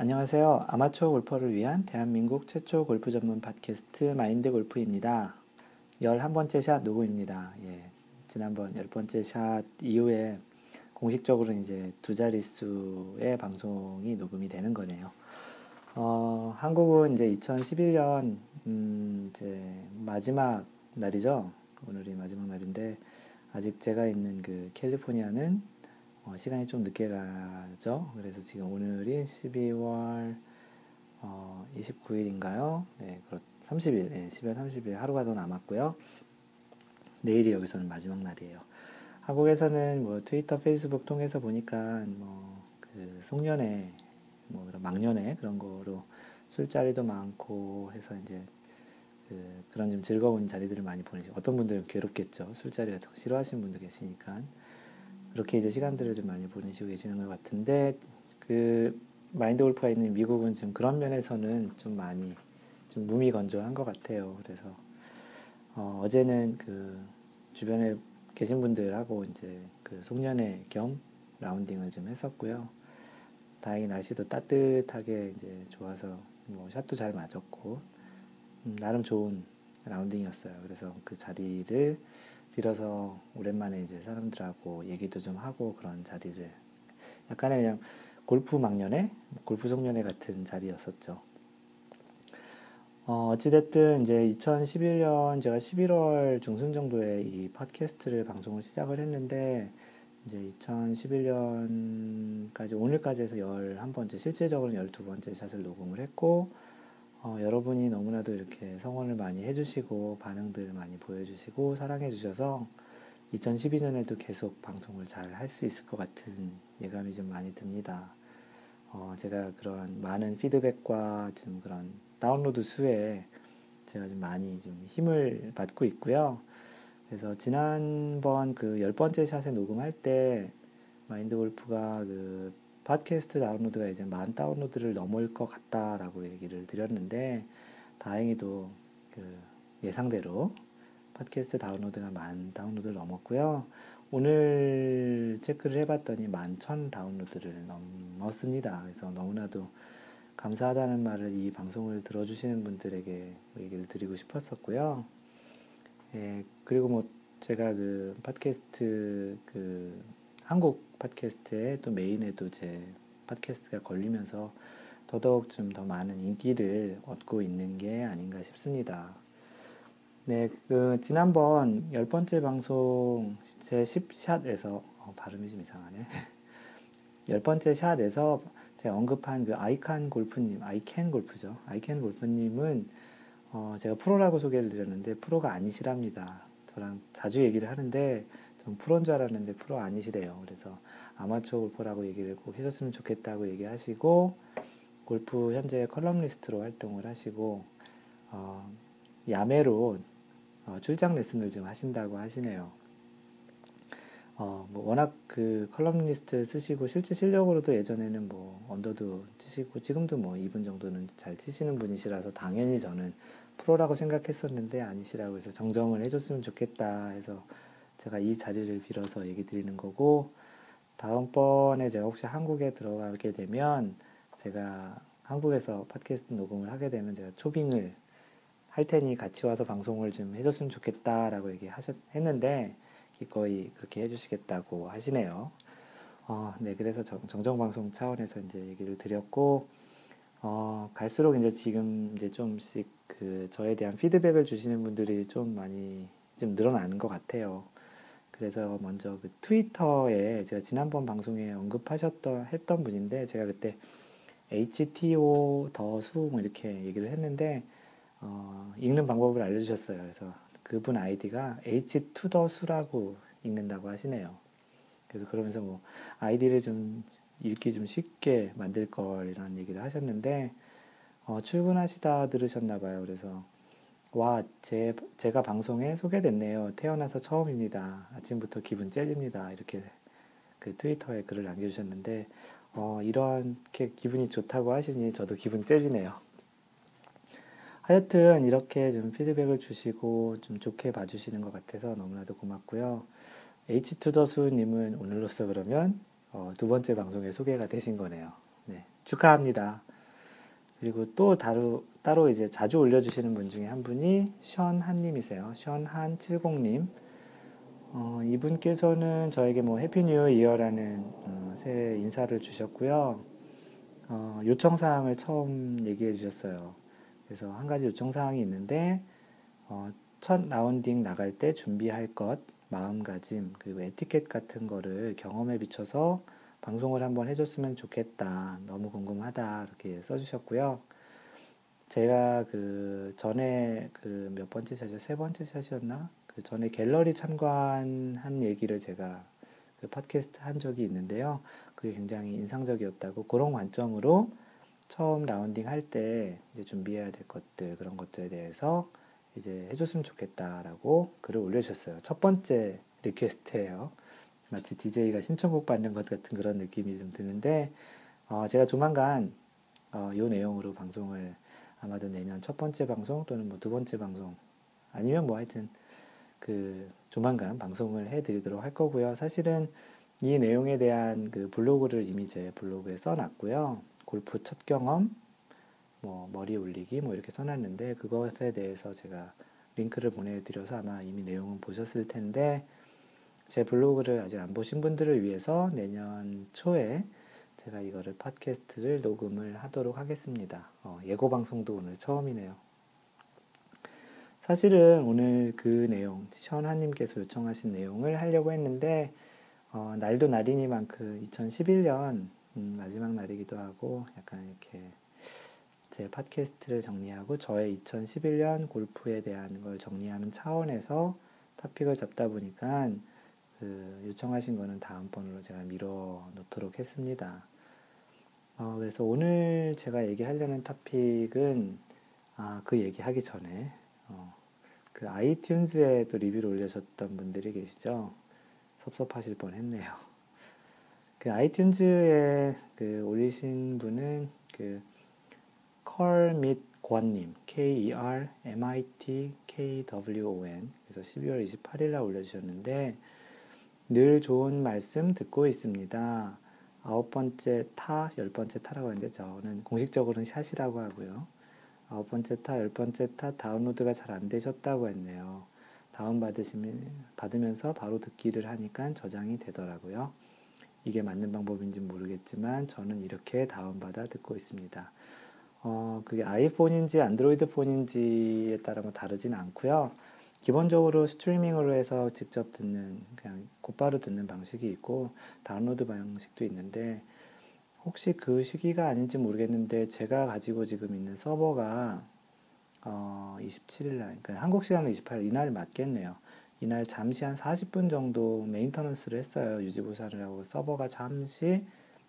안녕하세요. 아마추어 골퍼를 위한 대한민국 최초 골프 전문 팟캐스트 마인드 골프입니다. 11번째 샷 녹음입니다. 예. 지난번 10번째 샷 이후에 공식적으로 이제 두 자릿수의 방송이 녹음이 되는 거네요. 어, 한국은 이제 2011년, 음, 이제 마지막 날이죠. 오늘이 마지막 날인데, 아직 제가 있는 그 캘리포니아는 어, 시간이 좀 늦게 가죠. 그래서 지금 오늘이 12월 어, 29일인가요? 네, 그렇 30일, 네, 12월 30일 하루가 더 남았고요. 내일이 여기서는 마지막 날이에요. 한국에서는 뭐 트위터, 페이스북 통해서 보니까 뭐그 송년회, 뭐 그런 막년회 그런 거로 술자리도 많고 해서 이제 그 그런 좀 즐거운 자리들을 많이 보내시고 어떤 분들은 괴롭겠죠. 술자리 같은 거 싫어하시는 분도 계시니까. 그렇게 이제 시간들을 좀 많이 보내시고 계시는 것 같은데 그 마인드 골프가 있는 미국은 지금 그런 면에서는 좀 많이 좀 무미건조한 것 같아요. 그래서 어, 어제는 그 주변에 계신 분들하고 이제 그 송년회 겸 라운딩을 좀 했었고요. 다행히 날씨도 따뜻하게 이제 좋아서 뭐 샷도 잘 맞았고 음, 나름 좋은 라운딩이었어요. 그래서 그 자리를 빌어서 오랜만에 이제 사람들하고 얘기도 좀 하고 그런 자리를 약간의 그냥 골프 막년회, 골프 송년회 같은 자리였었죠. 어, 어찌됐든 이제 2011년 제가 11월 중순 정도에 이 팟캐스트를 방송을 시작을 했는데 이제 2011년까지 오늘까지 해서 11번째 실제적으로는 12번째 샷을 녹음을 했고 어, 여러분이 너무나도 이렇게 성원을 많이 해주시고 반응들 많이 보여주시고 사랑해주셔서 2012년에도 계속 방송을 잘 할 수 있을 것 같은 예감이 좀 많이 듭니다. 어, 제가 그런 많은 피드백과 좀 그런 다운로드 수에 제가 좀 많이 좀 힘을 받고 있고요. 그래서 지난번 그 열 번째 샷에 녹음할 때 마인드 골프가 그 팟캐스트 다운로드가 이제 만 다운로드를 넘을 것 같다라고 얘기를 드렸는데 다행히도 그 예상대로 팟캐스트 다운로드가 만 다운로드를 넘었고요. 오늘 체크를 해봤더니 만 천 다운로드를 넘었습니다. 그래서 너무나도 감사하다는 말을 이 방송을 들어주시는 분들에게 얘기를 드리고 싶었었고요. 예, 그리고 뭐 제가 그 팟캐스트 그 한국 팟캐스트에 또 메인에도 제 팟캐스트가 걸리면서 더더욱 좀 더 많은 인기를 얻고 있는 게 아닌가 싶습니다. 네, 그 지난번 열 번째 방송 제 10샷에서 어, 발음이 좀 이상하네. 열 번째 샷에서 제가 언급한 그 아이칸 골프님, 아이캔 골프죠. 아이캔 골프님은 어, 제가 프로라고 소개를 드렸는데 프로가 아니시랍니다. 저랑 자주 얘기를 하는데 전 프로인 줄 알았는데 프로 아니시래요. 그래서 아마추어 골퍼라고 얘기를 꼭 해줬으면 좋겠다고 얘기하시고 골프 현재 칼럼니스트로 활동을 하시고 어, 야매로 어, 출장 레슨을 좀 하신다고 하시네요. 어, 뭐 워낙 그 칼럼니스트 쓰시고 실제 실력으로도 예전에는 뭐 언더도 치시고 지금도 뭐 even 정도는 잘 치시는 분이시라서 당연히 저는 프로라고 생각했었는데 아니시라고 해서 정정을 해줬으면 좋겠다 해서 제가 이 자리를 빌어서 얘기 드리는 거고, 다음번에 제가 혹시 한국에 들어가게 되면, 제가 한국에서 팟캐스트 녹음을 하게 되면 제가 초빙을 할 테니 같이 와서 방송을 좀 해줬으면 좋겠다라고 얘기하셨, 했는데, 기꺼이 그렇게 해주시겠다고 하시네요. 어, 네, 그래서 정, 정방송 차원에서 이제 얘기를 드렸고, 어, 갈수록 이제 지금 이제 좀씩 그 저에 대한 피드백을 주시는 분들이 좀 많이 좀 늘어나는 것 같아요. 그래서 먼저 그 트위터에 제가 지난번 방송에 언급하셨던 했던 분인데 제가 그때 HTO 더수 뭐 이렇게 얘기를 했는데 어, 읽는 방법을 알려주셨어요. 그래서 그분 아이디가 H to the 수라고 읽는다고 하시네요. 그래서 그러면서 뭐 아이디를 좀 읽기 좀 쉽게 만들 걸 이런 얘기를 하셨는데 어, 출근하시다 들으셨나 봐요. 그래서 와, 제, 제가 방송에 소개됐네요. 태어나서 처음입니다. 아침부터 기분 째집니다. 이렇게 그 트위터에 글을 남겨주셨는데, 어, 이렇게 기분이 좋다고 하시니 저도 기분 째지네요. 하여튼 이렇게 좀 피드백을 주시고 좀 좋게 봐주시는 것 같아서 너무나도 고맙고요. H2더수님은 오늘로써 그러면 어, 두 번째 방송에 소개가 되신 거네요. 네, 축하합니다. 그리고 또 따로, 따로 이제 자주 올려주시는 분 중에 한 분이 션한님이세요. 션한70님. 어, 이분께서는 저에게 뭐 Happy New Year라는 어, 새 인사를 주셨고요. 어, 요청 사항을 처음 얘기해 주셨어요. 그래서 한 가지 요청 사항이 있는데, 어, 첫 라운딩 나갈 때 준비할 것, 마음가짐, 그리고 에티켓 같은 거를 경험에 비춰서 방송을 한번 해줬으면 좋겠다. 너무 궁금하다. 이렇게 써주셨고요. 제가 그 전에 그 몇 번째 샷이요? 세 번째 샷이었나? 그 전에 갤러리 참관한 얘기를 제가 그 팟캐스트 한 적이 있는데요. 그게 굉장히 인상적이었다고 그런 관점으로 처음 라운딩 할때 준비해야 될 것들 그런 것들에 대해서 이제 해줬으면 좋겠다라고 글을 올려주셨어요. 첫 번째 request예요. 마치 DJ가 신청곡 받는 것 같은 그런 느낌이 좀 드는데 어, 제가 조만간 어, 이 내용으로 방송을 아마도 내년 첫 번째 방송 또는 뭐 두 번째 방송 아니면 뭐 하여튼 그 조만간 방송을 해드리도록 할 거고요. 사실은 이 내용에 대한 그 블로그를 이미 제 블로그에 써놨고요. 골프 첫 경험, 뭐 머리 올리기 뭐 이렇게 써놨는데 그것에 대해서 제가 링크를 보내드려서 아마 이미 내용은 보셨을 텐데 제 블로그를 아직 안 보신 분들을 위해서 내년 초에 제가 이거를 팟캐스트를 녹음을 하도록 하겠습니다. 어, 예고 방송도 오늘 처음이네요. 사실은 오늘 그 내용, 시원하님께서 요청하신 내용을 하려고 했는데, 어, 날도 날이니만큼 2011년 음, 마지막 날이기도 하고, 약간 이렇게 제 팟캐스트를 정리하고 저의 2011년 골프에 대한 걸 정리하는 차원에서 토픽을 잡다 보니까 그 요청하신 거는 다음번으로 제가 미뤄 놓도록 했습니다. 어, 그래서 오늘 제가 얘기하려는 토픽은 아, 그 얘기하기 전에 어, 그 아이튠즈에 또 리뷰를 올려셨던 분들이 계시죠. 섭섭하실 뻔했네요. 그 아이튠즈에 그 올리신 분은 그 컬밋 권님 K-E-R-M-I-T-K-W-O-N 그래서 12월 28일 날 올려주셨는데 늘 좋은 말씀 듣고 있습니다. 아홉 번째 타, 열 번째 타라고 하는데 저는 공식적으로는 샷이라고 하고요. 아홉 번째 타, 열 번째 타 다운로드가 잘 안 되셨다고 했네요. 다운 받으시면 받으면서 바로 듣기를 하니까 저장이 되더라고요. 이게 맞는 방법인지 모르겠지만 저는 이렇게 다운 받아 듣고 있습니다. 어, 그게 아이폰인지 안드로이드 폰인지에 따라 뭐 다르진 않고요. 기본적으로 스트리밍으로 해서 직접 듣는 그냥 곧바로 듣는 방식이 있고 다운로드 방식도 있는데 혹시 그 시기가 아닌지 모르겠는데 제가 가지고 지금 있는 서버가 어 27일 날 그러니까 한국 시간으로 28일 이날 맞겠네요. 이날 잠시 한 40분 정도 메인터넌스를 했어요. 유지보사를 하고 서버가 잠시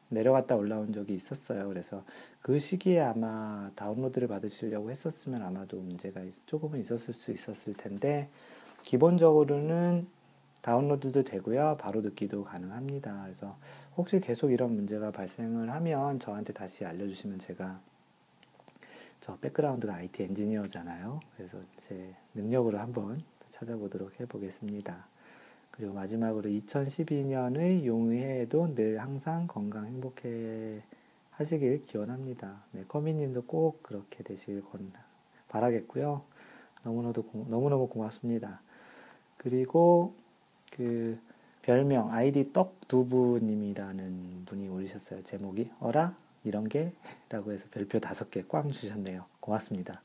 내려갔다 올라온 적이 있었어요. 그래서 그 시기에 아마 다운로드를 받으시려고 했었으면 아마도 문제가 조금은 있었을 수 있었을 텐데 기본적으로는 다운로드도 되고요. 바로 듣기도 가능합니다. 그래서 혹시 계속 이런 문제가 발생을 하면 저한테 다시 알려주시면 제가 저 백그라운드가 IT 엔지니어잖아요. 그래서 제 능력으로 한번 찾아보도록 해보겠습니다. 그리고 마지막으로 2012년의 용의해도 늘 항상 건강 행복해 하시길 기원합니다. 네, 커미님도 꼭 그렇게 되시길 권, 바라겠고요. 너무나도 고, 너무너무 고맙습니다. 그리고 그 별명 아이디 떡두부님이라는 분이 올리셨어요. 제목이 어라 이런 게라고 해서 별표 다섯 개 꽝 주셨네요. 고맙습니다.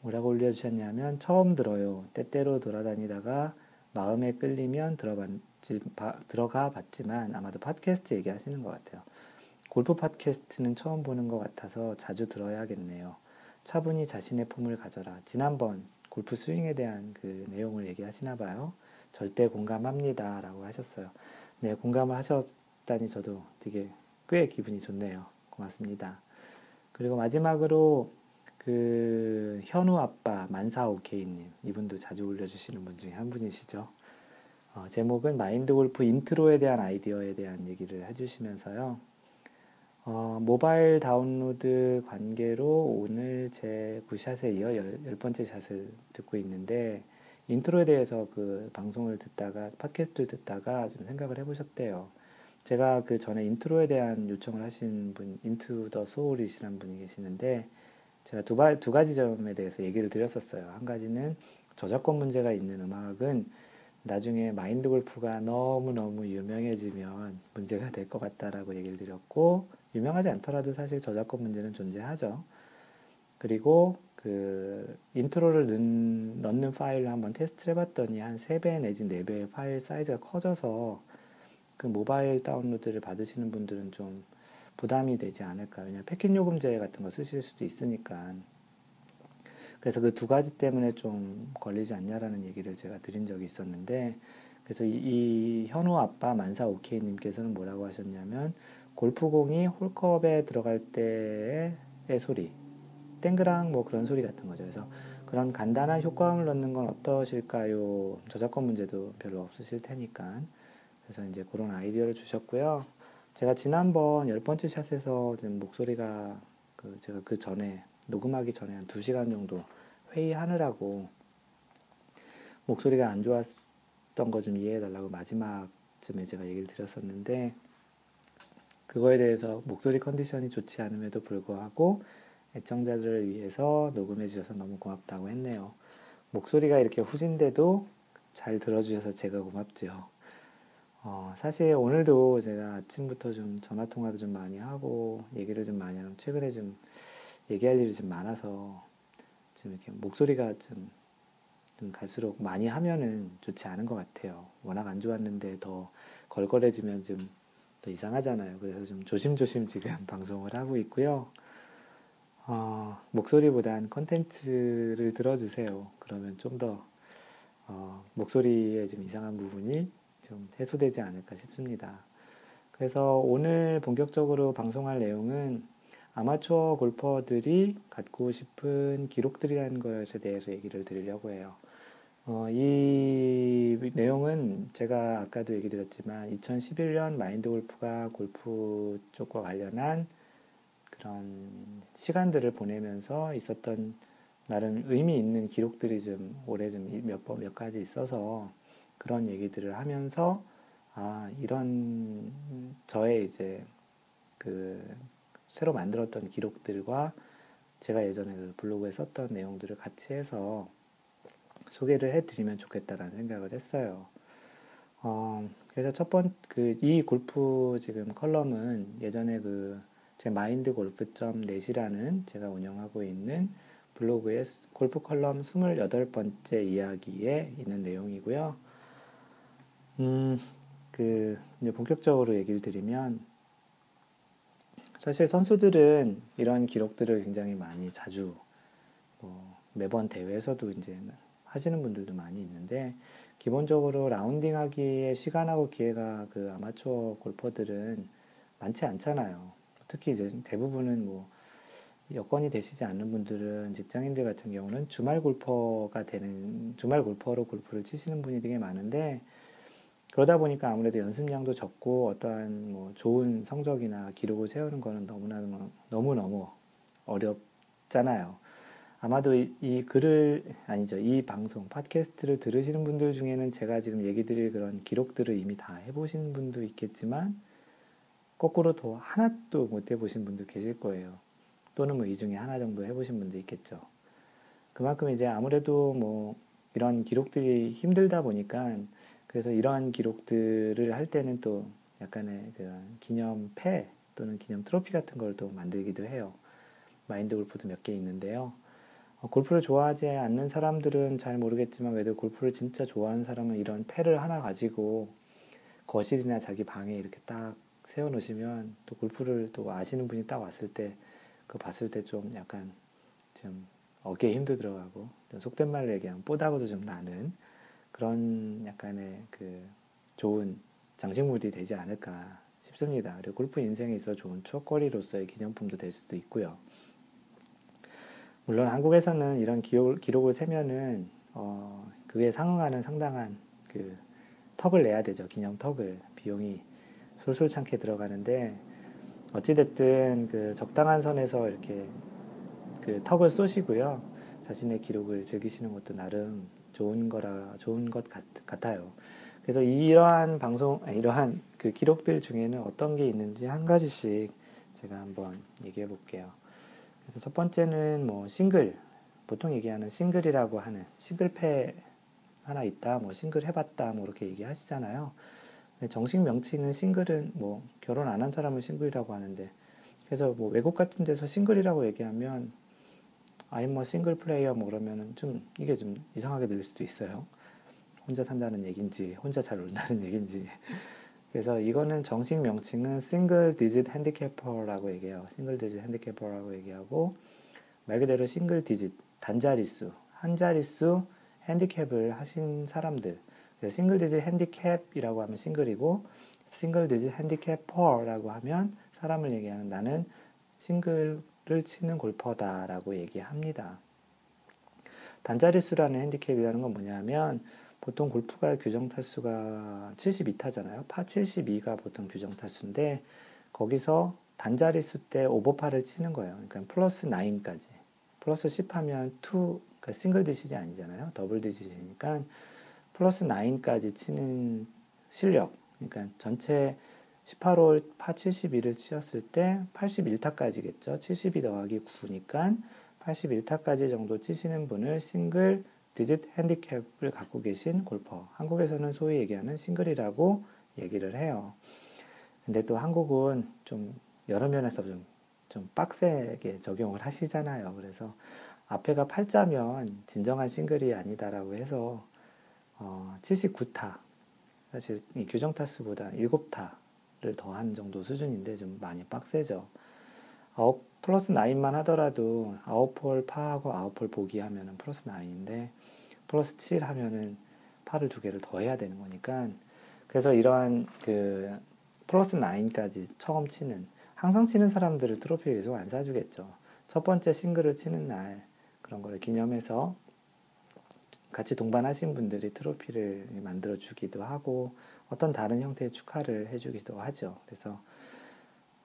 뭐라고 올려주셨냐면 처음 들어요. 때때로 돌아다니다가 마음에 끌리면 들어봤지, 바, 들어가 봤지만 아마도 팟캐스트 얘기하시는 것 같아요. 골프 팟캐스트는 처음 보는 것 같아서 자주 들어야겠네요. 차분히 자신의 폼을 가져라. 지난번 골프 스윙에 대한 그 내용을 얘기하시나 봐요. 절대 공감합니다. 라고 하셨어요. 네, 공감을 하셨다니 저도 되게 꽤 기분이 좋네요. 고맙습니다. 그리고 마지막으로 그 현우 아빠 만사 오케이님 이분도 자주 올려주시는 분 중에 한 분이시죠. 어, 제목은 마인드 골프 인트로에 대한 아이디어에 대한 얘기를 해주시면서요. 어, 모바일 다운로드 관계로 오늘 제 9샷에 이어 열, 열 번째 샷을 듣고 있는데 인트로에 대해서 그 방송을 듣다가 팟캐스트를 듣다가 좀 생각을 해보셨대요. 제가 그 전에 인트로에 대한 요청을 하신 분, Into the Soul이시라는 분이 계시는데, 제가 두, 바, 두 가지 점에 대해서 얘기를 드렸었어요. 한 가지는 저작권 문제가 있는 음악은 나중에 마인드 골프가 너무너무 유명해지면 문제가 될 것 같다라고 얘기를 드렸고, 유명하지 않더라도 사실 저작권 문제는 존재하죠. 그리고 그 인트로를 넣는, 넣는 파일을 한번 테스트를 해봤더니 한 3배 내지 4배의 파일 사이즈가 커져서 그 모바일 다운로드를 받으시는 분들은 좀 부담이 되지 않을까. 왜냐면 패킷 요금제 같은 거 쓰실 수도 있으니까. 그래서 그 두 가지 때문에 좀 걸리지 않냐라는 얘기를 제가 드린 적이 있었는데, 그래서 이, 이 현우 아빠 만사 오케이님께서는 뭐라고 하셨냐면, 골프공이 홀컵에 들어갈 때의 소리, 땡그랑 뭐 그런 소리 같은 거죠. 그래서 그런 간단한 효과음을 넣는 건 어떠실까요? 저작권 문제도 별로 없으실 테니까. 그래서 이제 그런 아이디어를 주셨고요. 제가 지난번 열 번째 샷에서 목소리가 그 제가 그 전에 녹음하기 전에 한 2시간 정도 회의하느라고 목소리가 안 좋았던 거 좀 이해해 달라고 마지막쯤에 제가 얘기를 드렸었는데 그거에 대해서 목소리 컨디션이 좋지 않음에도 불구하고 애청자들을 위해서 녹음해 주셔서 너무 고맙다고 했네요. 목소리가 이렇게 후진돼도 잘 들어주셔서 제가 고맙죠. 어, 사실 오늘도 제가 아침부터 좀 전화 통화도 좀 많이 하고 얘기를 좀 많이 하고 최근에 좀 얘기할 일이 좀 많아서 좀 이렇게 목소리가 좀, 좀 갈수록 많이 하면은 좋지 않은 것 같아요. 워낙 안 좋았는데 더 걸걸해지면 좀 더 이상하잖아요. 그래서 좀 조심조심 지금 방송을 하고 있고요. 어, 목소리보단 컨텐츠를 들어주세요. 그러면 좀더 어, 목소리에 좀 이상한 부분이 좀 해소되지 않을까 싶습니다. 그래서 오늘 본격적으로 방송할 내용은 아마추어 골퍼들이 갖고 싶은 기록들이라는 것에 대해서 얘기를 드리려고 해요. 어, 이 내용은 제가 아까도 얘기 드렸지만 2011년 마인드 골프가 골프 쪽과 관련한 그런 시간들을 보내면서 있었던 나름 의미 있는 기록들이 좀 올해 좀 몇 번, 몇 가지 있어서 그런 얘기들을 하면서 아 이런 저의 이제 그 새로 만들었던 기록들과 제가 예전에 그 블로그에 썼던 내용들을 같이 해서 소개를 해드리면 좋겠다라는 생각을 했어요. 어, 그래서 첫 번, 그, 이 골프 지금 컬럼은 예전에 그, 제 마인드 골프.점 넷이라는 제가 운영하고 있는 블로그의 골프 컬럼 28번째 이야기에 있는 내용이고요. 음, 그, 이제 본격적으로 얘기를 드리면, 사실 선수들은 이런 기록들을 굉장히 많이 자주, 뭐 매번 대회에서도 이제 하시는 분들도 많이 있는데, 기본적으로 라운딩 하기에 시간하고 기회가 그 아마추어 골퍼들은 많지 않잖아요. 특히 이제 대부분은 뭐, 여건이 되시지 않는 분들은 직장인들 같은 경우는 주말 골퍼가 되는, 주말 골퍼로 골프를 치시는 분이 되게 많은데, 그러다 보니까 아무래도 연습량도 적고 어떠한 뭐 좋은 성적이나 기록을 세우는 거는 너무나 너무 너무 어렵잖아요. 아마도 이, 이, 글을 아니죠 이 방송 팟캐스트를 들으시는 분들 중에는 제가 지금 얘기 드릴 그런 기록들을 이미 다 해보신 분도 있겠지만 거꾸로 더 하나도 못 해보신 분도 계실 거예요. 또는 뭐 이 중에 하나 정도 해보신 분도 있겠죠. 그만큼 이제 아무래도 뭐 이런 기록들이 힘들다 보니까 그래서 이러한 기록들을 할 때는 또 약간의 그 기념패 또는 기념 트로피 같은 걸 또 만들기도 해요. 마인드 골프도 몇 개 있는데요. 어, 골프를 좋아하지 않는 사람들은 잘 모르겠지만 그래도 골프를 진짜 좋아하는 사람은 이런 패를 하나 가지고 거실이나 자기 방에 이렇게 딱 세워 놓으시면 또 골프를 또 아시는 분이 딱 왔을 때 그 봤을 때 좀 약간 좀 어깨에 힘도 들어가고 좀 속된 말로 얘기하면 뽀다구도 좀 나는 그런 약간의 그 좋은 장식물이 되지 않을까 싶습니다. 그리고 골프 인생에 있어 좋은 추억거리로서의 기념품도 될 수도 있고요. 물론 한국에서는 이런 기록, 기록을 세면은 어, 그에 상응하는 상당한 그 턱을 내야 되죠. 기념 턱을 비용이 솔솔찮게 들어가는데 어찌됐든 그 적당한 선에서 이렇게 그 턱을 쏘시고요. 자신의 기록을 즐기시는 것도 나름 좋은 거라 좋은 것 같, 아요 그래서 이러한 방송, 이러한 그 기록들 중에는 어떤 게 있는지 한 가지씩 제가 한번 얘기해 볼게요. 그래서 첫 번째는 뭐 싱글, 보통 얘기하는 싱글이라고 하는 싱글패 하나 있다, 뭐 싱글 해봤다, 뭐 이렇게 얘기하시잖아요. 정식 명칭은 싱글은 뭐 결혼 안 한 사람을 싱글이라고 하는데 그래서 뭐 외국 같은 데서 싱글이라고 얘기하면 I'm 뭐 single player 뭐 그러면은 좀 이게 좀 이상하게 들릴 수도 있어요. 혼자 산다는 얘기인지 혼자 잘 논다는 얘기인지 그래서 이거는 정식 명칭은 single digit handicapper라고 얘기해요. single digit handicapper라고 얘기하고 말 그대로 single digit 단자릿수 한 자릿수 핸디캡을 하신 사람들 single digit handicap이라고 하면 싱글이고 single digit handicapper라고 하면 사람을 얘기하는 나는 싱글 을 치는 골퍼다라고 얘기합니다. 단자릿수라는 핸디캡이라는 건 뭐냐면 보통 골프가 규정 타수가 72타잖아요. 파 72가 보통 규정 타수인데 거기서 단자릿수 때 오버파를 치는 거예요. 그러니까 플러스 9까지. 플러스 10 하면 2, 그러니까 single digit이 아니잖아요. double digit이니까 플러스 9까지 치는 실력. 그러니까 전체 18홀 파 72를 치었을 때 81타까지겠죠. 72 더하기 9니까 81타까지 정도 치시는 분을 single digit handicap을 갖고 계신 골퍼. 한국에서는 소위 얘기하는 싱글이라고 얘기를 해요. 근데 또 한국은 좀 여러 면에서 좀, 좀 빡세게 적용을 하시잖아요. 그래서 앞에가 8자면 진정한 싱글이 아니다라고 해서 어, 79타. 사실 이 규정 타수보다 7타 를 더한 정도 수준인데 좀 많이 빡세죠. 아홉 플러스 9만 하더라도 아홉 홀 파하고 아홉 홀 보기 하면은 플러스 9인데 플러스 7 하면은 파를 두 개를 더 해야 되는 거니까 그래서 이러한 그 플러스 9까지 처음 치는 항상 치는 사람들을 트로피 계속 안 사주겠죠. 첫 번째 싱글을 치는 날 그런 거를 기념해서 같이 동반하신 분들이 트로피를 만들어 주기도 하고 어떤 다른 형태의 축하를 해주기도 하죠. 그래서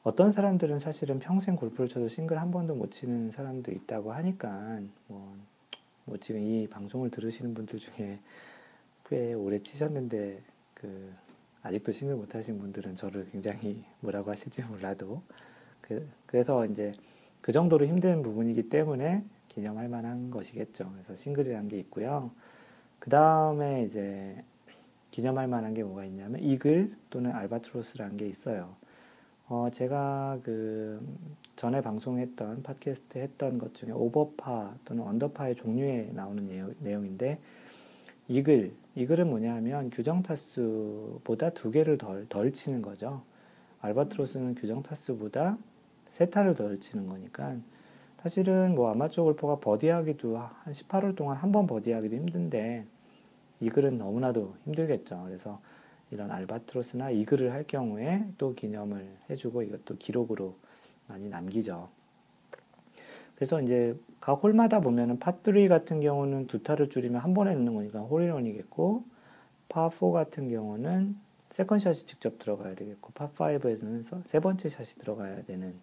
어떤 사람들은 사실은 평생 골프를 쳐도 싱글 한 번도 못 치는 사람도 있다고 하니까 뭐 뭐 지금 이 방송을 들으시는 분들 중에 꽤 오래 치셨는데 그 아직도 싱글 못 하신 분들은 저를 굉장히 뭐라고 하실지 몰라도 그, 그래서 이제 그 정도로 힘든 부분이기 때문에 기념할 만한 것이겠죠. 그래서 싱글이라는 게 있고요. 그 다음에 이제 기념할 만한 게 뭐가 있냐면 이글 또는 알바트로스라는 게 있어요. 어, 제가 그 전에 방송했던 팟캐스트 했던 것 중에 오버파 또는 언더파의 종류에 나오는 내용, 인데 이글, 이글은 뭐냐 하면 규정 타수보다 두 개를 덜, 덜 치는 거죠. 알바트로스는 규정 타수보다 세 타를 덜 치는 거니까 사실은 뭐 아마추어 골퍼가 버디하기도 한 18홀 동안 한 번 버디하기도 힘든데 이 글은 너무나도 힘들겠죠. 그래서 이런 알바트로스나 이 글을 할 경우에 또 기념을 해주고 이것도 기록으로 많이 남기죠. 그래서 이제 각 홀마다 보면은 파3 같은 경우는 두 타를 줄이면 한 번에 넣는 거니까 홀인원이겠고 파4 같은 경우는 세컨샷이 직접 들어가야 되겠고 파5에서는 세 번째 샷이 들어가야 되는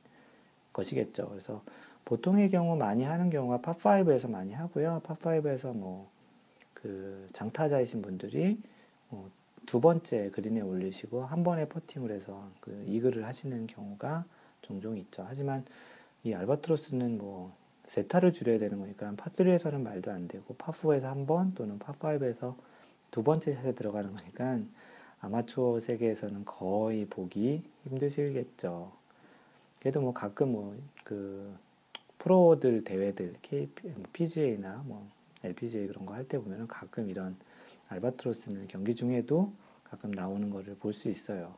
것이겠죠. 그래서 보통의 경우 많이 하는 경우가 파5에서 많이 하고요. 파5에서 뭐 그 장타자이신 분들이 뭐두 번째 그린에 올리시고 한 번에 퍼팅을 해서 그 이글을 하시는 경우가 종종 있죠. 하지만 이 알바트로스는 뭐 세타를 줄여야 되는 거니까 파3에서는 말도 안 되고 파4에서 한 번 또는 파5에서 두 번째 샷에 들어가는 거니까 아마추어 세계에서는 거의 보기 힘드시겠죠. 그래도 뭐 가끔 뭐 그 프로들 대회들 KP, PGA나 뭐 LPGA 그런 거 할 때 보면은 가끔 이런 알바트로스는 경기 중에도 가끔 나오는 것을 볼수 있어요.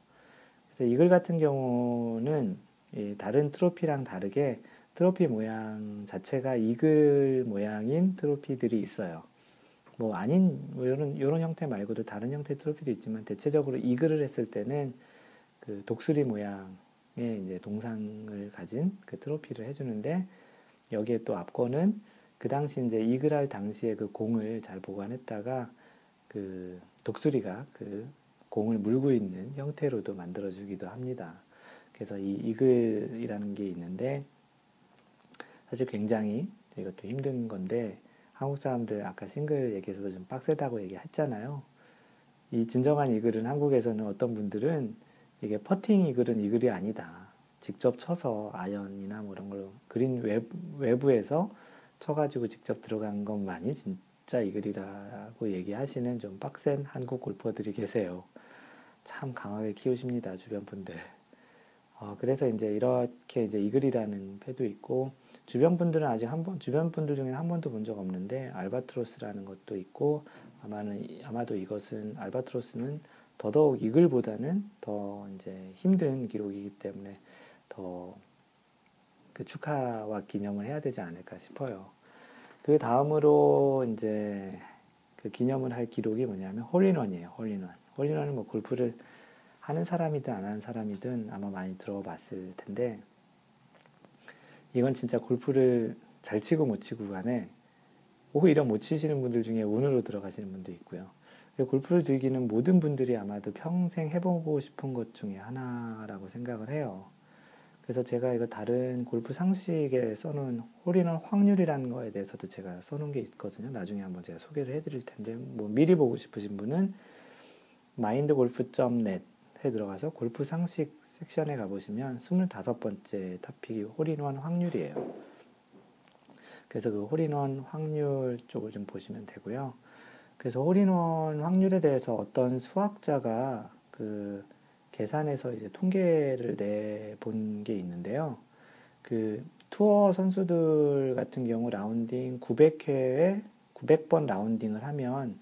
그래서 이글 같은 경우는 다른 트로피랑 다르게 트로피 모양 자체가 이글 모양인 트로피들이 있어요. 뭐 아닌 뭐 이런 이런 형태 말고도 다른 형태의 트로피도 있지만 대체적으로 이글을 했을 때는 그 독수리 모양의 이제 동상을 가진 그 트로피를 해주는데 여기에 또 앞거는 그 당시 이제 이글할 당시에 그 공을 잘 보관했다가 그 독수리가 그 공을 물고 있는 형태로도 만들어주기도 합니다. 그래서 이 이글이라는 게 있는데 사실 굉장히 이것도 힘든 건데 한국 사람들 아까 싱글 얘기에서도 좀 빡세다고 얘기했잖아요. 이 진정한 이글은 한국에서는 어떤 분들은 이게 퍼팅 이글은 이글이 아니다. 직접 쳐서 아연이나 뭐 이런 걸로 그린 외부, 에서 쳐가지고 직접 들어간 것만이 진짜 이 글이라고 얘기하시는 좀 빡센 한국 골퍼들이 계세요. 참 강하게 키우십니다 주변 분들. 어, 그래서 이제 이렇게 이제 이 글이라는 패도 있고 주변 분들은 아직 한 번, 주변 분들 중에 한 번도 본 적 없는데 알바트로스라는 것도 있고 아마는 아마도 이것은 알바트로스는 더더욱 이글보다는 더 이제 힘든 기록이기 때문에 더 그 축하와 기념을 해야 되지 않을까 싶어요. 그 다음으로 이제 그 기념을 할 기록이 뭐냐면 홀인원이에요. 홀인원. 홀인원은 뭐 골프를 하는 사람이든 안 하는 사람이든 아마 많이 들어봤을 텐데 이건 진짜 골프를 잘 치고 못 치고 간에 오히려 못 치시는 분들 중에 운으로 들어가시는 분도 있고요. 골프를 즐기는 모든 분들이 아마도 평생 해보고 싶은 것 중에 하나라고 생각을 해요. 그래서 제가 이거 다른 골프 상식에 써놓은 홀인원 확률이라는 거에 대해서도 제가 써놓은 게 있거든요. 나중에 한번 제가 소개를 해드릴 텐데, 뭐 미리 보고 싶으신 분은 mindgolf.net에 들어가서 골프 상식 섹션에 가보시면 25번째 토픽이 홀인원 확률이에요. 그래서 그 홀인원 확률 쪽을 좀 보시면 되고요. 그래서 홀인원 확률에 대해서 어떤 수학자가 그 계산해서 이제 통계를 내본 게 있는데요. 그 투어 선수들 같은 경우 라운딩 900회에 900번 라운딩을 하면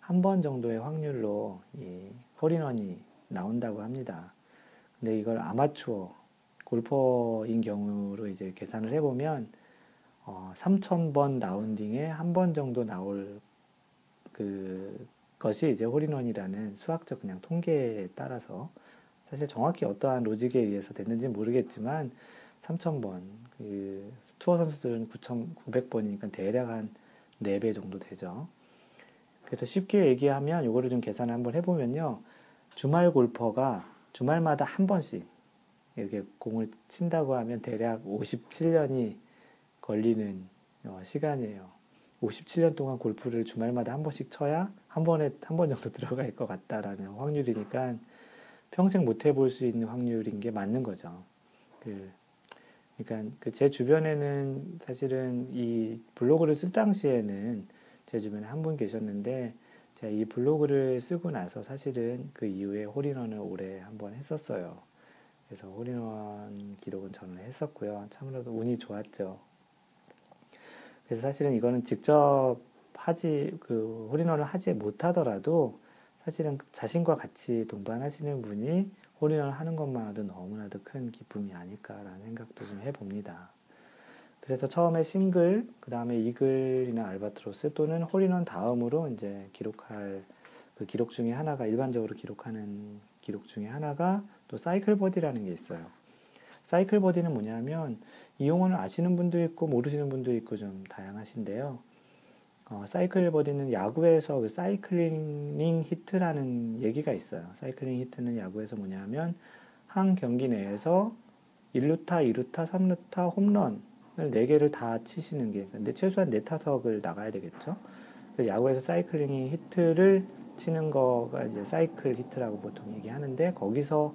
한 번 정도의 확률로 이 홀인원이 나온다고 합니다. 근데 이걸 아마추어 골퍼인 경우로 이제 계산을 해보면 어, 3,000번 라운딩에 한 번 정도 나올 그 것이 이제 홀인원이라는 수학적 그냥 통계에 따라서 사실 정확히 어떠한 로직에 의해서 됐는지 모르겠지만 3,000번 그 투어 선수들은 9,900번이니까 대략 한 4배 정도 되죠. 그래서 쉽게 얘기하면 이거를 좀 계산을 한번 해보면요. 주말 골퍼가 주말마다 한 번씩 이렇게 공을 친다고 하면 대략 57년이 걸리는 어, 시간이에요. 57년 동안 골프를 주말마다 한 번씩 쳐야 한 번에 한 번 정도 들어갈 것 같다라는 확률이니까 평생 못 해볼 수 있는 확률인 게 맞는 거죠. 그, 그러니까 그 제 주변에는 사실은 이 블로그를 쓸 당시에는 제 주변에 한 분 계셨는데 제가 이 블로그를 쓰고 나서 사실은 그 이후에 홀인원을 올해 한번 했었어요. 그래서 홀인원 기록은 저는 했었고요. 참으로도 운이 좋았죠. 그래서 사실은 이거는 직접 하지 그 홀인원을 하지 못하더라도 사실은 자신과 같이 동반하시는 분이 홀인원을 하는 것만으로도 너무나도 큰 기쁨이 아닐까라는 생각도 좀 해봅니다. 그래서 처음에 싱글, 그 다음에 이글이나 알바트로스 또는 홀인원 다음으로 이제 기록할 그 기록 중에 하나가 일반적으로 기록하는 기록 중에 하나가 또 사이클 버디라는 게 있어요. 사이클 버디는 뭐냐면 이 용어를 아시는 분도 있고 모르시는 분도 있고 좀 다양하신데요. 어, 사이클 버디는 야구에서 그 사이클링 히트라는 얘기가 있어요. 사이클링 히트는 야구에서 뭐냐면 한 경기 내에서 1루타, 2루타, 3루타, 홈런을 4개를 다 치시는 게, 근데 최소한 4타석을 나가야 되겠죠. 그래서 야구에서 사이클링 히트를 치는 거가 이제 사이클 히트라고 보통 얘기하는데, 거기서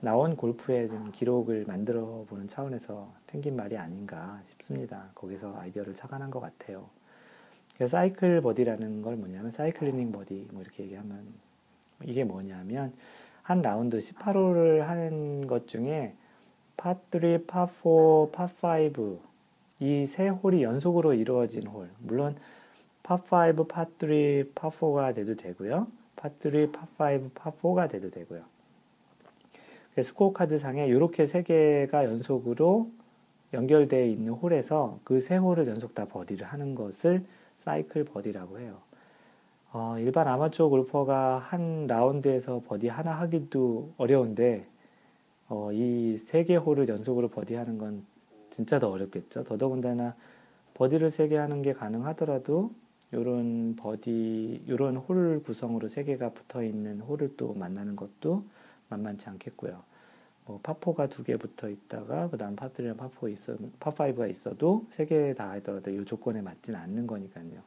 나온 골프의 좀 기록을 만들어 보는 차원에서 생긴 말이 아닌가 싶습니다. 거기서 아이디어를 착안한 것 같아요. 그래서 사이클 버디라는 걸 뭐냐면 사이클링 버디 뭐 이렇게 얘기하면 이게 뭐냐면 한 라운드 18홀을 하는 것 중에 파3, 파4, 파5 이 세 홀이 연속으로 이루어진 홀 물론 파5, 파3, 파4가 돼도 되고요. 파3, 파5, 파4가 돼도 되고요. 스코어 카드 상에 이렇게 세 개가 연속으로 연결되어 있는 홀에서 그 세 홀을 연속 다 버디를 하는 것을 사이클 버디라고 해요. 어, 일반 아마추어 골퍼가 한 라운드에서 버디 하나 하기도 어려운데 어, 이 세 개 홀을 연속으로 버디하는 건 진짜 더 어렵겠죠. 더더군다나 버디를 세 개 하는 게 가능하더라도 이런 버디, 이런 홀 구성으로 세 개가 붙어 있는 홀을 또 만나는 것도 만만치 않겠고요. 뭐 파 four가 두 개 붙어 있다가 그다음 파3랑 파 four 있어 파5가 있어도 세 개 다 하더라도 이 조건에 맞지는 않는 거니까요.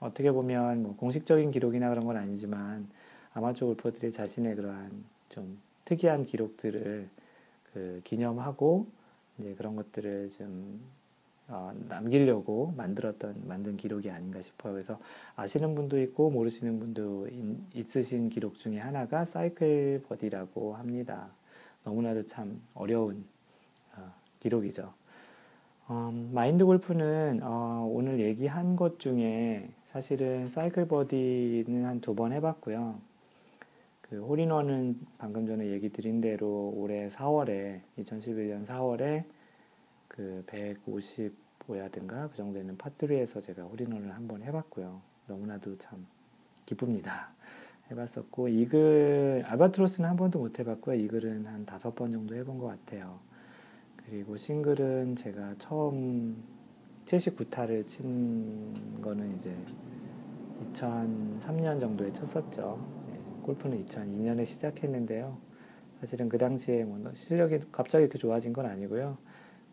어떻게 보면 뭐 공식적인 기록이나 그런 건 아니지만 아마추어 골퍼들이 자신의 그러한 좀 특이한 기록들을 그 기념하고 이제 그런 것들을 좀 어, 남기려고 만들었던 만든 기록이 아닌가 싶어요. 그래서 아시는 분도 있고 모르시는 분도 인, 있으신 기록 중에 하나가 사이클 버디라고 합니다. 너무나도 참 어려운 어, 기록이죠. 음, 마인드 골프는 어, 오늘 얘기한 것 중에 사실은 사이클 버디는 한 두 번 해봤고요. 그 홀인원은 방금 전에 얘기 드린 대로 올해 4월에 2011년 4월에 그 155야든가 그 정도 되는 파트리에서 제가 홀인원을 한번 해봤고요. 너무나도 참 기쁩니다. 해봤었고 이 글 알바트로스는 한 번도 못 해봤고요. 이 글은 한 다섯 번 정도 해본 것 같아요. 그리고 싱글은 제가 처음 79타를 친 거는 이제 2003년 정도에 쳤었죠. 네, 골프는 2002년에 시작했는데요. 사실은 그 당시에 뭐 실력이 갑자기 이렇게 좋아진 건 아니고요.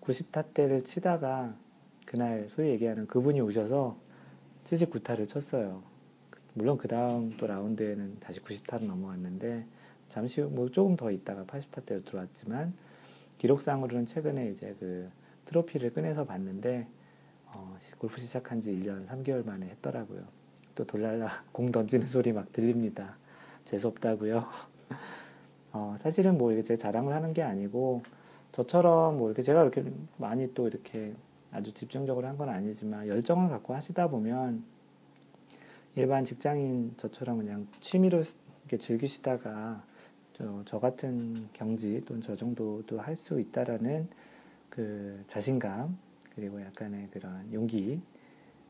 90타 때를 치다가 그날 소위 얘기하는 그분이 오셔서 79타를 쳤어요. 물론 그 다음 또 라운드에는 다시 90타로 넘어왔는데 잠시 뭐 조금 더 있다가 80타 때로 들어왔지만 기록상으로는 최근에 이제 그 트로피를 꺼내서 봤는데 어, 골프 시작한 지 1년 3개월 만에 했더라고요. 또 돌랄라 공 던지는 소리 막 들립니다. 재수없다고요. 어, 사실은 뭐 이렇게 제 자랑을 하는 게 아니고 저처럼 뭐 이렇게 제가 이렇게 많이 또 이렇게 아주 집중적으로 한 건 아니지만 열정을 갖고 하시다 보면 일반 직장인 저처럼 그냥 취미로 이렇게 즐기시다가 저, 저 같은 경지 또는 저 정도도 할 수 있다라는 그 자신감 그리고 약간의 그런 용기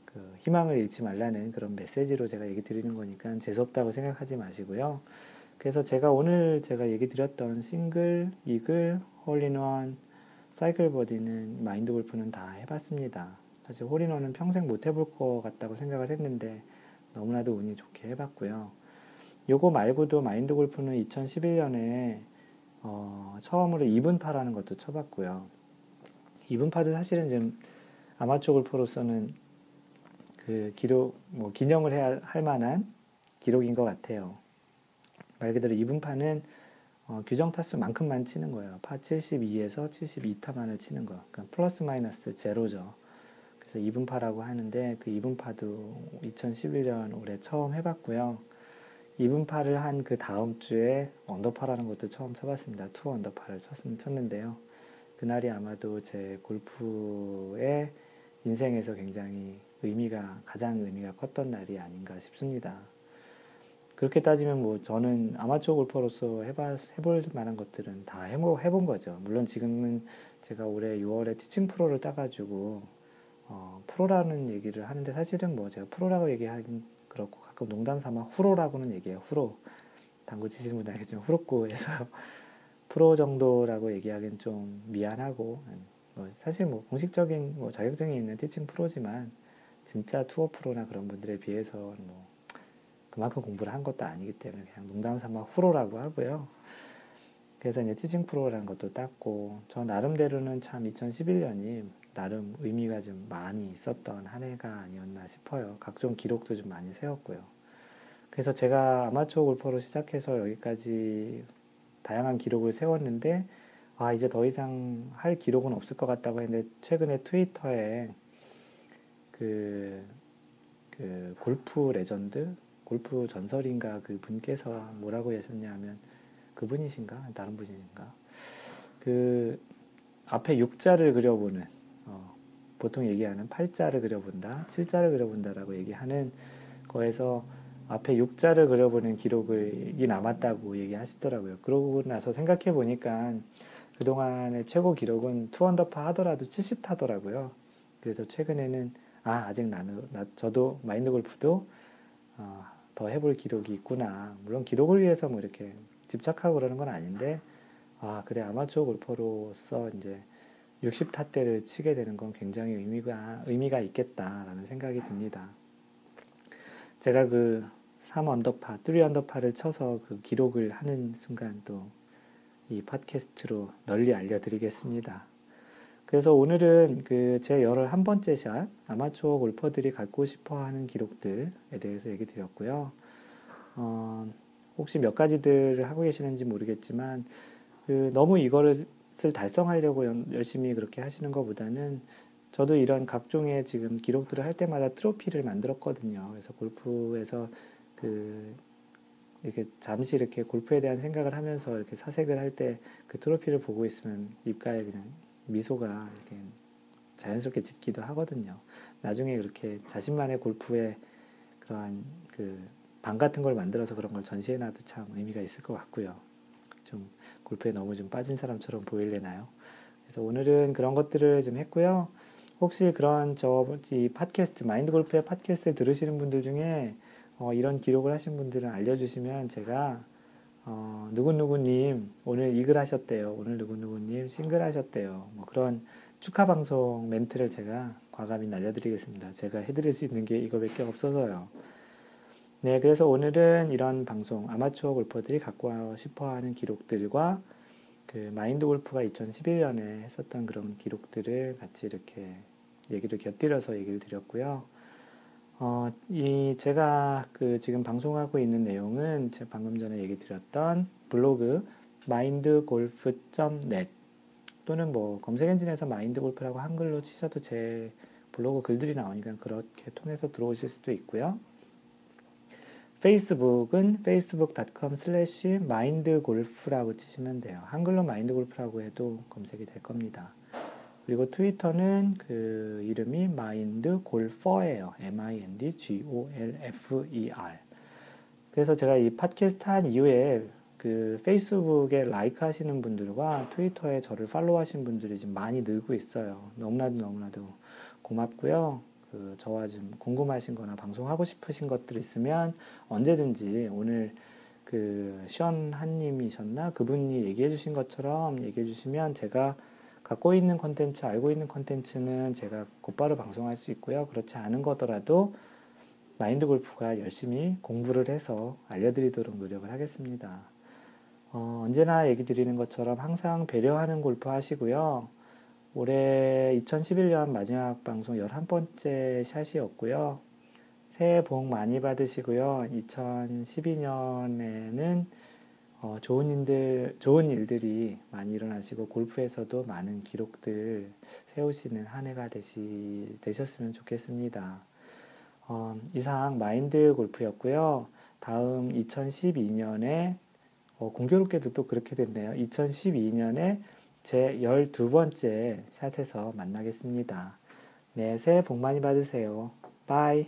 그 희망을 잃지 말라는 그런 메시지로 제가 얘기 드리는 거니까 재수없다고 생각하지 마시고요. 그래서 제가 오늘 제가 얘기 드렸던 싱글, 이글, 홀인원, 사이클 버디는 마인드 골프는 다 해봤습니다. 사실 홀인원은 평생 못 해볼 것 같다고 생각을 했는데 너무나도 운이 좋게 해봤고요. 요거 말고도 마인드 골프는 2011년에 어, 처음으로 2분파라는 것도 쳐봤고요. 2분파도 사실은 좀 아마추어 골퍼로서는 그 기록, 뭐 기념을 해야 할 만한 기록인 것 같아요. 말 그대로 2분파는 어, 규정 타수만큼만 치는 거예요. 파 72에서 72타만을 치는 거. 그러니까 플러스 마이너스 제로죠. 그래서 2분파라고 하는데 그 2분파도 2011년 올해 처음 해봤고요. 이븐파를 한 그 다음 주에 언더파라는 것도 처음 쳐봤습니다. two 언더파를 쳤, 쳤는데요. 그날이 아마도 제 골프의 인생에서 굉장히 의미가 가장 의미가 컸던 날이 아닌가 싶습니다. 그렇게 따지면 뭐 저는 아마추어 골퍼로서 해봐, 해볼 만한 것들은 다 해보, 해본 거죠. 물론 지금은 제가 올해 6월에 티칭 프로를 따가지고 어, 프로라는 얘기를 하는데 사실은 뭐 제가 프로라고 얘기하긴 그렇고 가끔 농담 삼아 후로라고는 얘기해요. 후로 당구 치시는 분들 알겠지만 후로꾸에서 프로 정도라고 얘기하기는 좀 미안하고 뭐 사실 뭐 공식적인 뭐 자격증이 있는 티칭 프로지만 진짜 투어 프로나 그런 분들에 비해서 뭐 그만큼 공부를 한 것도 아니기 때문에 그냥 농담 삼아 후로라고 하고요. 그래서 이제 티칭 프로라는 것도 땄고 저 나름대로는 참 2011년이 나름 의미가 좀 많이 있었던 한 해가 아니었나 싶어요. 각종 기록도 좀 많이 세웠고요. 그래서 제가 아마추어 골퍼로 시작해서 여기까지 다양한 기록을 세웠는데 아 이제 더 이상 할 기록은 없을 것 같다고 했는데 최근에 트위터에 그, 그 골프 레전드 골프 전설인가 그 분께서 뭐라고 하셨냐면 그분이신가 다른 분이신가 그 앞에 6자를 그려보는 어, 보통 얘기하는 8자를 그려본다 7자를 그려본다라고 얘기하는 거에서 앞에 6자를 그려보는 기록이 남았다고 얘기하시더라고요. 그러고 나서 생각해 보니까 그동안의 최고 기록은 투언더파 하더라도 70타더라고요. 그래서 최근에는 아 아직 나는 나 저도 마인드 골프도 어, 더 해볼 기록이 있구나. 물론 기록을 위해서 뭐 이렇게 집착하고 그러는 건 아닌데, 아, 그래, 아마추어 골퍼로서 이제 60타 때를 치게 되는 건 굉장히 의미가, 의미가 있겠다라는 생각이 듭니다. 제가 그 3 언더파, 3 언더파를 쳐서 그 기록을 하는 순간 또 이 팟캐스트로 널리 알려드리겠습니다. 그래서 오늘은 그 제 열을 한 번째 샷 아마추어 골퍼들이 갖고 싶어 하는 기록들에 대해서 얘기 드렸고요. 어, 혹시 몇 가지들을 하고 계시는지 모르겠지만 그 너무 이거를 달성하려고 열심히 그렇게 하시는 것보다는 저도 이런 각종의 지금 기록들을 할 때마다 트로피를 만들었거든요. 그래서 골프에서 그 이렇게 잠시 이렇게 골프에 대한 생각을 하면서 이렇게 사색을 할 때 그 트로피를 보고 있으면 입가에 그냥 미소가 이렇게 자연스럽게 짓기도 하거든요. 나중에 그렇게 자신만의 골프에 그러한 그 방 같은 걸 만들어서 그런 걸 전시해놔도 참 의미가 있을 것 같고요. 좀 골프에 너무 좀 빠진 사람처럼 보일래나요? 그래서 오늘은 그런 것들을 좀 했고요. 혹시 그런 저 이 팟캐스트 마인드 골프의 팟캐스트 들으시는 분들 중에 어, 이런 기록을 하신 분들은 알려주시면 제가 어, 누구누구님 오늘 이글 하셨대요. 오늘 누구누구님 싱글 하셨대요. 뭐 그런 축하 방송 멘트를 제가 과감히 날려드리겠습니다. 제가 해드릴 수 있는 게 이거밖에 없어서요. 네, 그래서 오늘은 이런 방송 아마추어 골퍼들이 갖고 싶어하는 기록들과 그 마인드 골프가 2011년에 했었던 그런 기록들을 같이 이렇게 얘기를 곁들여서 얘기를 드렸고요. 어, 이 제가 그 지금 방송하고 있는 내용은 제가 방금 전에 얘기 드렸던 블로그 mindgolf.net 또는 뭐 검색 엔진에서 마인드 골프라고 한글로 치셔도 제 블로그 글들이 나오니까 그렇게 통해서 들어오실 수도 있고요. 페이스북은 facebook.com slash mindgolf라고 치시면 돼요. 한글로 마인드골프라고 해도 검색이 될 겁니다. 그리고 트위터는 그 이름이 마인드골퍼예요. M-I-N-D-G-O-L-F-E-R. 그래서 제가 이 팟캐스트 한 이후에 그 페이스북에 라이크 하시는 분들과 트위터에 저를 팔로우 하신 분들이 지금 많이 늘고 있어요. 너무나도 너무나도 고맙고요. 그 저와 좀 궁금하신 거나 방송하고 싶으신 것들 있으면 언제든지 오늘 그 시원한님이셨나? 그분이 얘기해 주신 것처럼 얘기해 주시면 제가 갖고 있는 컨텐츠 알고 있는 컨텐츠는 제가 곧바로 방송할 수 있고요. 그렇지 않은 거더라도 마인드 골프가 열심히 공부를 해서 알려드리도록 노력을 하겠습니다. 어, 언제나 얘기 드리는 것처럼 항상 배려하는 골프 하시고요 올해 2011년 마지막 방송 11번째 샷이었고요. 새해 복 많이 받으시고요. 2012년에는 어, 좋은 일들, 좋은 일들이 많이 일어나시고 골프에서도 많은 기록들 세우시는 한 해가 되시, 되셨으면 좋겠습니다. 어, 이상 마인드 골프였고요. 다음 2012년에 어, 공교롭게도 또 그렇게 됐네요. 2012년에 제 12번째 샷에서 만나겠습니다. 네, 새해 복 많이 받으세요. Bye.